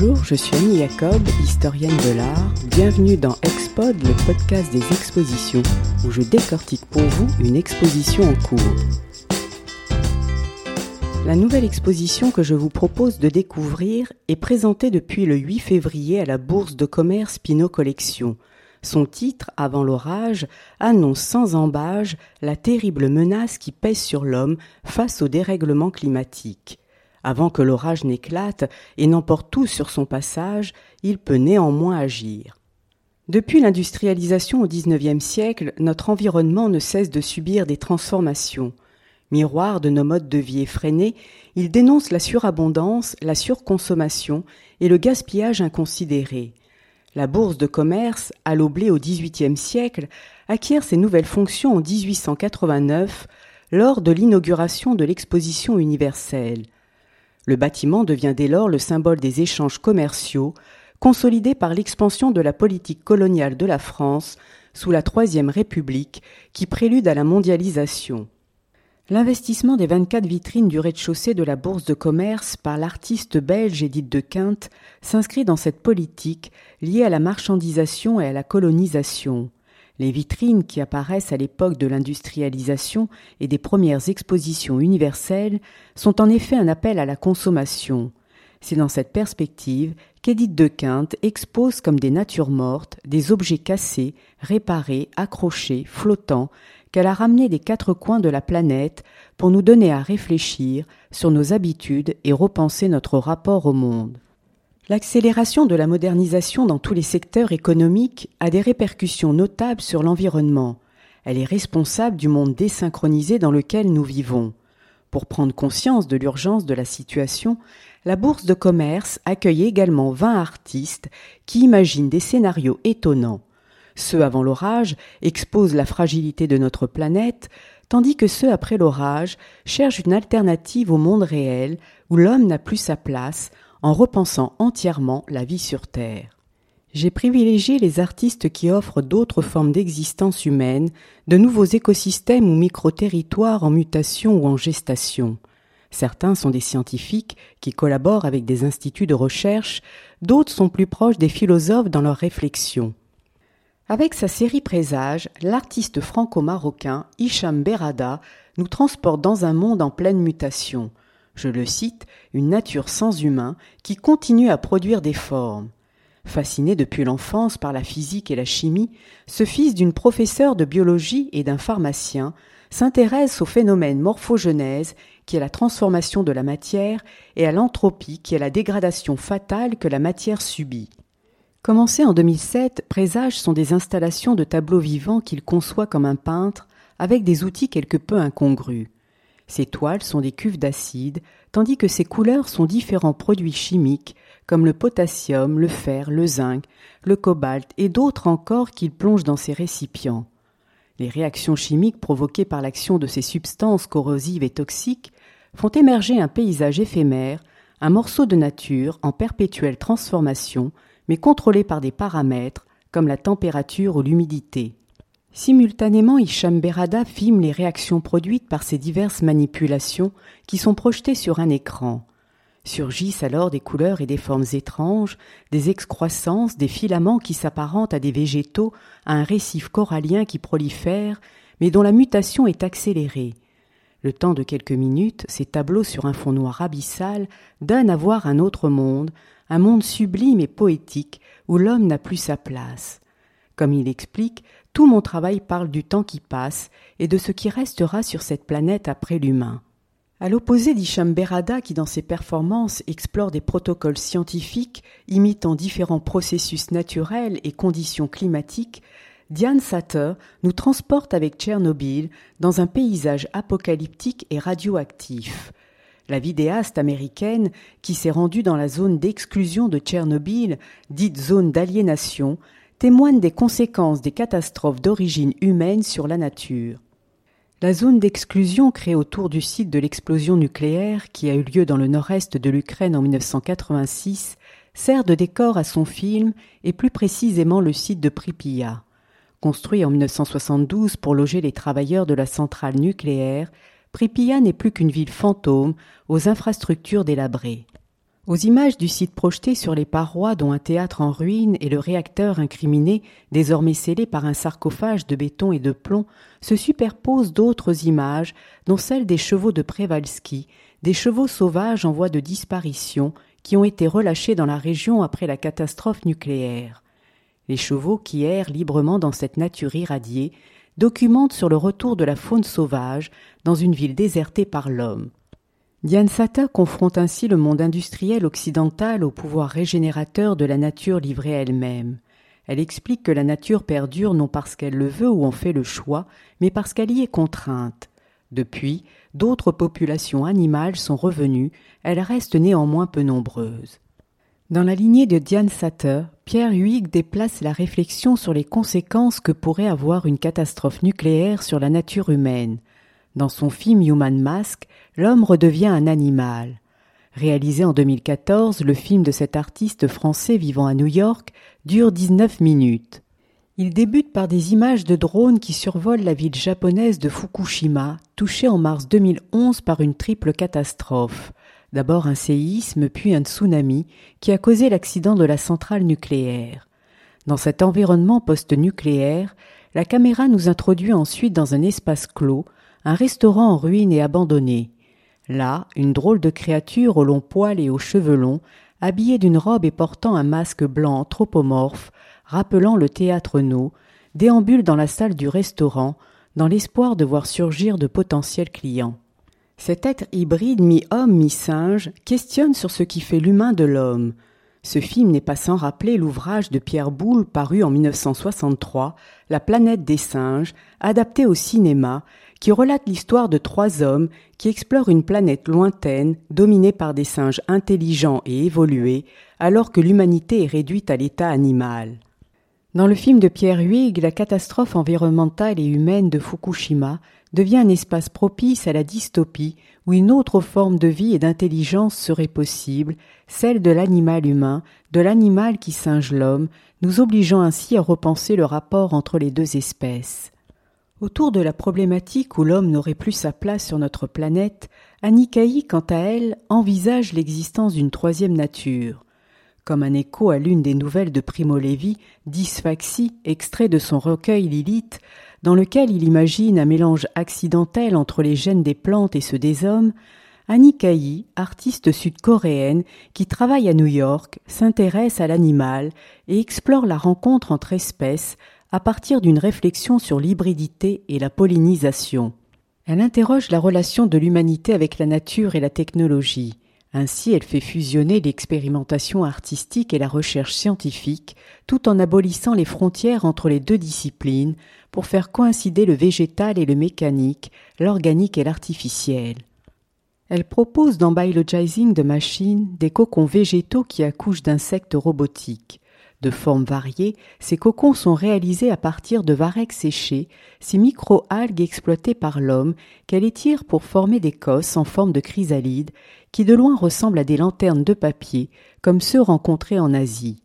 Bonjour, je suis Annie Jacob, historienne de l'art. Bienvenue dans Expod, le podcast des expositions, où je décortique pour vous une exposition en cours. La nouvelle exposition que je vous propose de découvrir est présentée depuis le 8 février à la Bourse de commerce Pinot Collection. Son titre, Avant l'orage, annonce sans embâge la terrible menace qui pèse sur l'homme face au dérèglement climatique. Avant que l'orage n'éclate et n'emporte tout sur son passage, il peut néanmoins agir. Depuis l'industrialisation au XIXe siècle, notre environnement ne cesse de subir des transformations. Miroir de nos modes de vie effrénés, il dénonce la surabondance, la surconsommation et le gaspillage inconsidéré. La bourse de commerce, à au XVIIIe siècle, acquiert ses nouvelles fonctions en 1889 lors de l'inauguration de l'exposition universelle. Le bâtiment devient dès lors le symbole des échanges commerciaux, consolidé par l'expansion de la politique coloniale de la France sous la Troisième République, qui prélude à la mondialisation. L'investissement des 24 vitrines du rez-de-chaussée de la Bourse de commerce par l'artiste belge Edith de Quinte s'inscrit dans cette politique liée à la marchandisation et à la colonisation. Les vitrines qui apparaissent à l'époque de l'industrialisation et des premières expositions universelles sont en effet un appel à la consommation. C'est dans cette perspective qu'Édith de Quinte expose comme des natures mortes des objets cassés, réparés, accrochés, flottants, qu'elle a ramenés des quatre coins de la planète pour nous donner à réfléchir sur nos habitudes et repenser notre rapport au monde. L'accélération de la modernisation dans tous les secteurs économiques a des répercussions notables sur l'environnement. Elle est responsable du monde désynchronisé dans lequel nous vivons. Pour prendre conscience de l'urgence de la situation, la Bourse de commerce accueille également 20 artistes qui imaginent des scénarios étonnants. Ceux avant l'orage exposent la fragilité de notre planète, tandis que ceux après l'orage cherchent une alternative au monde réel où l'homme n'a plus sa place en repensant entièrement la vie sur Terre. J'ai privilégié les artistes qui offrent d'autres formes d'existence humaine, de nouveaux écosystèmes ou micro-territoires en mutation ou en gestation. Certains sont des scientifiques qui collaborent avec des instituts de recherche, d'autres sont plus proches des philosophes dans leurs réflexions. Avec sa série Présage, l'artiste franco-marocain Hicham Berada nous transporte dans un monde en pleine mutation je le cite, une nature sans humain qui continue à produire des formes. Fasciné depuis l'enfance par la physique et la chimie, ce fils d'une professeure de biologie et d'un pharmacien s'intéresse au phénomène morphogenèse qui est la transformation de la matière et à l'entropie qui est la dégradation fatale que la matière subit. Commencé en 2007, Présages sont des installations de tableaux vivants qu'il conçoit comme un peintre avec des outils quelque peu incongrus. Ces toiles sont des cuves d'acide, tandis que ces couleurs sont différents produits chimiques comme le potassium, le fer, le zinc, le cobalt et d'autres encore qu'il plonge dans ces récipients. Les réactions chimiques provoquées par l'action de ces substances corrosives et toxiques font émerger un paysage éphémère, un morceau de nature en perpétuelle transformation, mais contrôlé par des paramètres comme la température ou l'humidité. Simultanément, Hicham Berada filme les réactions produites par ces diverses manipulations qui sont projetées sur un écran. Surgissent alors des couleurs et des formes étranges, des excroissances, des filaments qui s'apparentent à des végétaux, à un récif corallien qui prolifère, mais dont la mutation est accélérée. Le temps de quelques minutes, ces tableaux sur un fond noir abyssal donnent à voir un autre monde, un monde sublime et poétique où l'homme n'a plus sa place. Comme il explique, tout mon travail parle du temps qui passe et de ce qui restera sur cette planète après l'humain. À l'opposé d'Hicham Berada qui dans ses performances explore des protocoles scientifiques imitant différents processus naturels et conditions climatiques, Diane Satter nous transporte avec Tchernobyl dans un paysage apocalyptique et radioactif. La vidéaste américaine, qui s'est rendue dans la zone d'exclusion de Tchernobyl, dite zone d'aliénation, témoigne des conséquences des catastrophes d'origine humaine sur la nature. La zone d'exclusion créée autour du site de l'explosion nucléaire qui a eu lieu dans le nord-est de l'Ukraine en 1986 sert de décor à son film et plus précisément le site de Pripyat. Construit en 1972 pour loger les travailleurs de la centrale nucléaire, Pripyat n'est plus qu'une ville fantôme aux infrastructures délabrées. Aux images du site projeté sur les parois dont un théâtre en ruine et le réacteur incriminé, désormais scellé par un sarcophage de béton et de plomb, se superposent d'autres images, dont celles des chevaux de Przewalski, des chevaux sauvages en voie de disparition qui ont été relâchés dans la région après la catastrophe nucléaire. Les chevaux qui errent librement dans cette nature irradiée documentent sur le retour de la faune sauvage dans une ville désertée par l'homme. Diane Sata confronte ainsi le monde industriel occidental au pouvoir régénérateur de la nature livrée à elle-même. Elle explique que la nature perdure non parce qu'elle le veut ou en fait le choix, mais parce qu'elle y est contrainte. Depuis, d'autres populations animales sont revenues, elles restent néanmoins peu nombreuses. Dans la lignée de Diane Satter, Pierre Huyghe déplace la réflexion sur les conséquences que pourrait avoir une catastrophe nucléaire sur la nature humaine. Dans son film Human Mask, L'homme redevient un animal. Réalisé en 2014, le film de cet artiste français vivant à New York dure 19 minutes. Il débute par des images de drones qui survolent la ville japonaise de Fukushima, touchée en mars 2011 par une triple catastrophe. D'abord un séisme, puis un tsunami, qui a causé l'accident de la centrale nucléaire. Dans cet environnement post-nucléaire, la caméra nous introduit ensuite dans un espace clos, un restaurant en ruine et abandonné. Là, une drôle de créature aux longs poils et aux cheveux longs, habillée d'une robe et portant un masque blanc anthropomorphe, rappelant le théâtre No, déambule dans la salle du restaurant, dans l'espoir de voir surgir de potentiels clients. Cet être hybride mi-homme, mi-singe questionne sur ce qui fait l'humain de l'homme. Ce film n'est pas sans rappeler l'ouvrage de Pierre Boulle paru en 1963, La planète des singes, adapté au cinéma qui relate l'histoire de trois hommes qui explorent une planète lointaine dominée par des singes intelligents et évolués alors que l'humanité est réduite à l'état animal. Dans le film de Pierre Huyghe, la catastrophe environnementale et humaine de Fukushima devient un espace propice à la dystopie où une autre forme de vie et d'intelligence serait possible, celle de l'animal humain, de l'animal qui singe l'homme, nous obligeant ainsi à repenser le rapport entre les deux espèces. Autour de la problématique où l'homme n'aurait plus sa place sur notre planète, Anikaï, quant à elle, envisage l'existence d'une troisième nature. Comme un écho à l'une des nouvelles de Primo Levi, Dysphaxie, extrait de son recueil Lilith, dans lequel il imagine un mélange accidentel entre les gènes des plantes et ceux des hommes, Annie artiste sud-coréenne qui travaille à New York, s'intéresse à l'animal et explore la rencontre entre espèces à partir d'une réflexion sur l'hybridité et la pollinisation. Elle interroge la relation de l'humanité avec la nature et la technologie. Ainsi, elle fait fusionner l'expérimentation artistique et la recherche scientifique, tout en abolissant les frontières entre les deux disciplines pour faire coïncider le végétal et le mécanique, l'organique et l'artificiel. Elle propose dans Biologizing de Machine des cocons végétaux qui accouchent d'insectes robotiques. De formes variées, ces cocons sont réalisés à partir de varechs séchés, ces micro-algues exploitées par l'homme qu'elle étire pour former des cosses en forme de chrysalides qui de loin ressemblent à des lanternes de papier comme ceux rencontrés en Asie.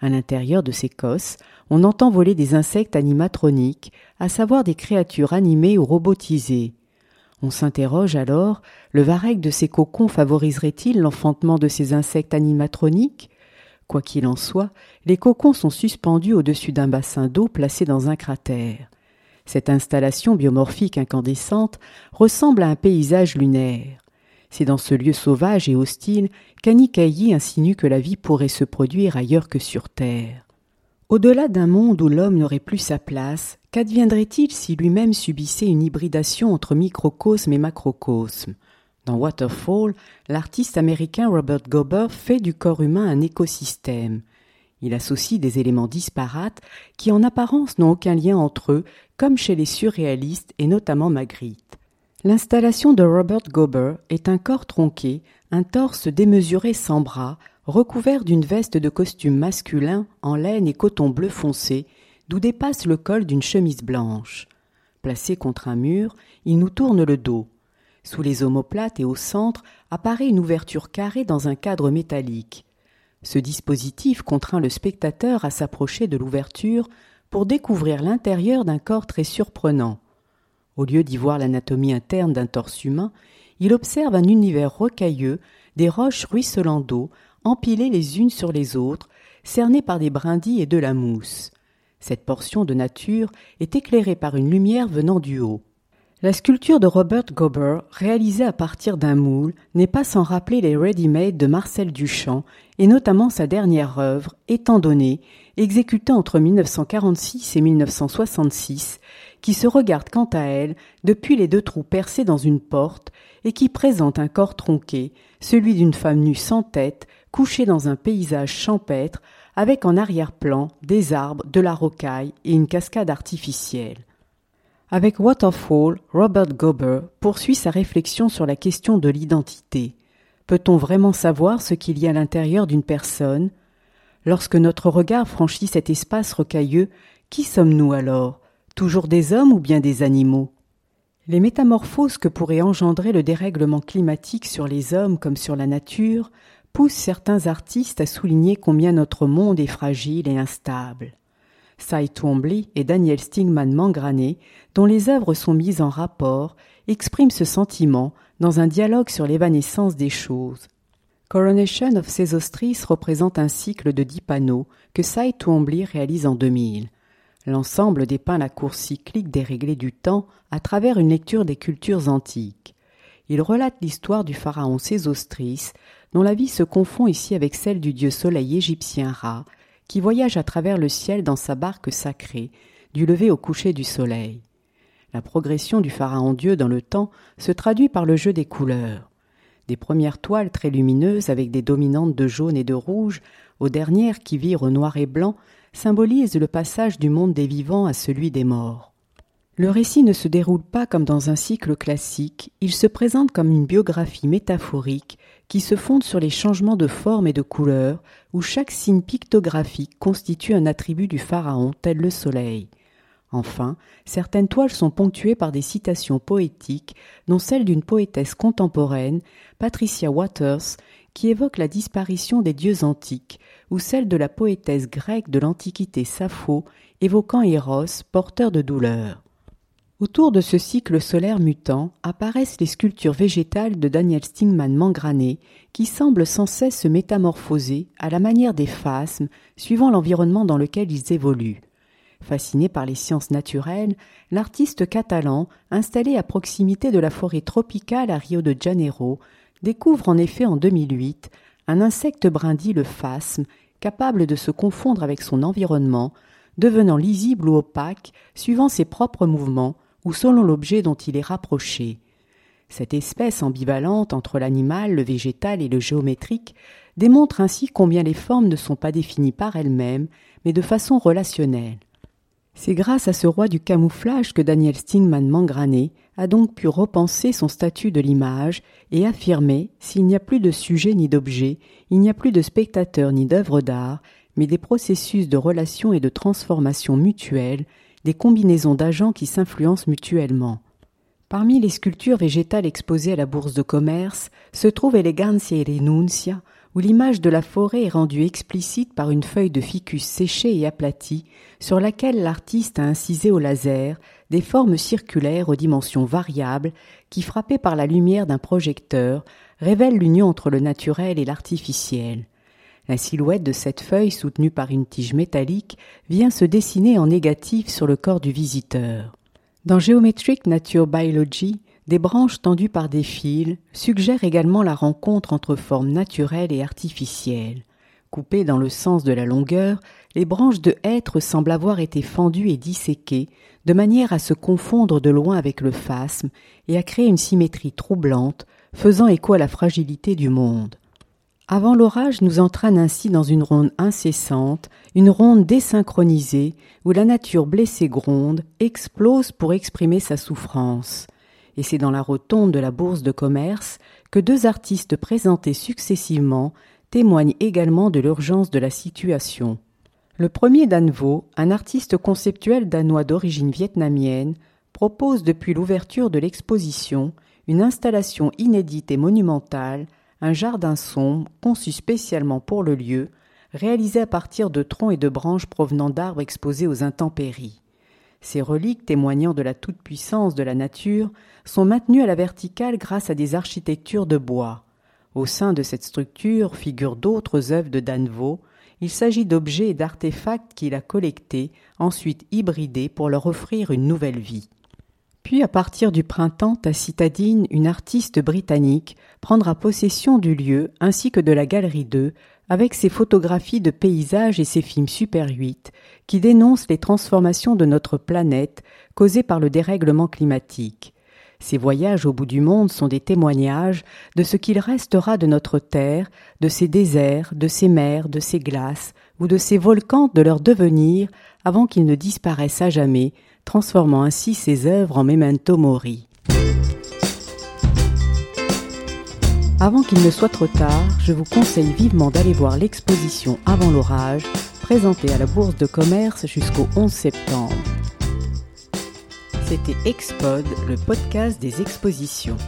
À l'intérieur de ces cosses, on entend voler des insectes animatroniques, à savoir des créatures animées ou robotisées. On s'interroge alors, le varech de ces cocons favoriserait-il l'enfantement de ces insectes animatroniques? Quoi qu'il en soit, les cocons sont suspendus au-dessus d'un bassin d'eau placé dans un cratère. Cette installation biomorphique incandescente ressemble à un paysage lunaire. C'est dans ce lieu sauvage et hostile qu'Anikayi insinue que la vie pourrait se produire ailleurs que sur Terre. Au-delà d'un monde où l'homme n'aurait plus sa place, qu'adviendrait-il si lui-même subissait une hybridation entre microcosme et macrocosme? Dans Waterfall, l'artiste américain Robert Gober fait du corps humain un écosystème. Il associe des éléments disparates qui en apparence n'ont aucun lien entre eux, comme chez les surréalistes et notamment Magritte. L'installation de Robert Gober est un corps tronqué, un torse démesuré sans bras, recouvert d'une veste de costume masculin en laine et coton bleu foncé, d'où dépasse le col d'une chemise blanche. Placé contre un mur, il nous tourne le dos. Sous les omoplates et au centre apparaît une ouverture carrée dans un cadre métallique. Ce dispositif contraint le spectateur à s'approcher de l'ouverture pour découvrir l'intérieur d'un corps très surprenant. Au lieu d'y voir l'anatomie interne d'un torse humain, il observe un univers rocailleux, des roches ruisselant d'eau, empilées les unes sur les autres, cernées par des brindilles et de la mousse. Cette portion de nature est éclairée par une lumière venant du haut. La sculpture de Robert Gober, réalisée à partir d'un moule, n'est pas sans rappeler les ready-made de Marcel Duchamp, et notamment sa dernière œuvre, étant donné, exécutée entre 1946 et 1966, qui se regarde quant à elle depuis les deux trous percés dans une porte et qui présente un corps tronqué, celui d'une femme nue sans tête, couchée dans un paysage champêtre, avec en arrière-plan des arbres, de la rocaille et une cascade artificielle. Avec Waterfall, Robert Gober poursuit sa réflexion sur la question de l'identité. Peut-on vraiment savoir ce qu'il y a à l'intérieur d'une personne? Lorsque notre regard franchit cet espace rocailleux, qui sommes-nous alors? Toujours des hommes ou bien des animaux? Les métamorphoses que pourrait engendrer le dérèglement climatique sur les hommes comme sur la nature poussent certains artistes à souligner combien notre monde est fragile et instable. Cy Twombly et Daniel Stingman Mangrané, dont les œuvres sont mises en rapport, expriment ce sentiment dans un dialogue sur l'évanescence des choses. Coronation of Sesostris représente un cycle de dix panneaux que Cy Twombly réalise en 2000. L'ensemble dépeint la course cyclique déréglée du temps à travers une lecture des cultures antiques. Il relate l'histoire du pharaon Sésostris, dont la vie se confond ici avec celle du dieu soleil égyptien Ra, qui voyage à travers le ciel dans sa barque sacrée, du lever au coucher du soleil. La progression du pharaon Dieu dans le temps se traduit par le jeu des couleurs. Des premières toiles très lumineuses avec des dominantes de jaune et de rouge, aux dernières qui virent au noir et blanc, symbolisent le passage du monde des vivants à celui des morts. Le récit ne se déroule pas comme dans un cycle classique, il se présente comme une biographie métaphorique qui se fonde sur les changements de forme et de couleur, où chaque signe pictographique constitue un attribut du pharaon tel le soleil. Enfin, certaines toiles sont ponctuées par des citations poétiques, dont celle d'une poétesse contemporaine, Patricia Waters, qui évoque la disparition des dieux antiques, ou celle de la poétesse grecque de l'Antiquité Sappho, évoquant Eros, porteur de douleur. Autour de ce cycle solaire mutant apparaissent les sculptures végétales de Daniel Stingman Mangrané, qui semblent sans cesse se métamorphoser à la manière des phasmes, suivant l'environnement dans lequel ils évoluent. Fasciné par les sciences naturelles, l'artiste catalan, installé à proximité de la forêt tropicale à Rio de Janeiro, découvre en effet en 2008 un insecte brindille le phasme, capable de se confondre avec son environnement, devenant lisible ou opaque suivant ses propres mouvements ou selon l'objet dont il est rapproché. Cette espèce ambivalente entre l'animal, le végétal et le géométrique démontre ainsi combien les formes ne sont pas définies par elles-mêmes, mais de façon relationnelle. C'est grâce à ce roi du camouflage que Daniel Stingman Mangrané a donc pu repenser son statut de l'image et affirmer s'il n'y a plus de sujet ni d'objet, il n'y a plus de spectateur ni d'œuvre d'art, mais des processus de relation et de transformation mutuelle des combinaisons d'agents qui s'influencent mutuellement. Parmi les sculptures végétales exposées à la bourse de commerce se trouve Elegancia et Renuncia, où l'image de la forêt est rendue explicite par une feuille de ficus séchée et aplatie, sur laquelle l'artiste a incisé au laser des formes circulaires aux dimensions variables qui, frappées par la lumière d'un projecteur, révèlent l'union entre le naturel et l'artificiel. La silhouette de cette feuille soutenue par une tige métallique vient se dessiner en négatif sur le corps du visiteur. Dans Geometric Nature Biology, des branches tendues par des fils suggèrent également la rencontre entre formes naturelles et artificielles. Coupées dans le sens de la longueur, les branches de hêtre semblent avoir été fendues et disséquées, de manière à se confondre de loin avec le phasme et à créer une symétrie troublante, faisant écho à la fragilité du monde. Avant l'orage nous entraîne ainsi dans une ronde incessante, une ronde désynchronisée, où la nature blessée gronde, explose pour exprimer sa souffrance. Et c'est dans la rotonde de la bourse de commerce que deux artistes présentés successivement témoignent également de l'urgence de la situation. Le premier Danvo, un artiste conceptuel danois d'origine vietnamienne, propose depuis l'ouverture de l'exposition une installation inédite et monumentale un jardin sombre conçu spécialement pour le lieu, réalisé à partir de troncs et de branches provenant d'arbres exposés aux intempéries. Ces reliques témoignant de la toute-puissance de la nature sont maintenues à la verticale grâce à des architectures de bois. Au sein de cette structure figurent d'autres œuvres de Danvaux. Il s'agit d'objets et d'artefacts qu'il a collectés, ensuite hybridés pour leur offrir une nouvelle vie. Puis, à partir du printemps, à Citadine, une artiste britannique prendra possession du lieu ainsi que de la galerie 2 avec ses photographies de paysages et ses films Super 8 qui dénoncent les transformations de notre planète causées par le dérèglement climatique. Ces voyages au bout du monde sont des témoignages de ce qu'il restera de notre Terre, de ses déserts, de ses mers, de ses glaces, ou de ses volcans de leur devenir avant qu'ils ne disparaissent à jamais, transformant ainsi ses œuvres en memento mori. Avant qu'il ne soit trop tard, je vous conseille vivement d'aller voir l'exposition Avant l'orage, présentée à la Bourse de commerce jusqu'au 11 septembre. C'était Expod, le podcast des expositions.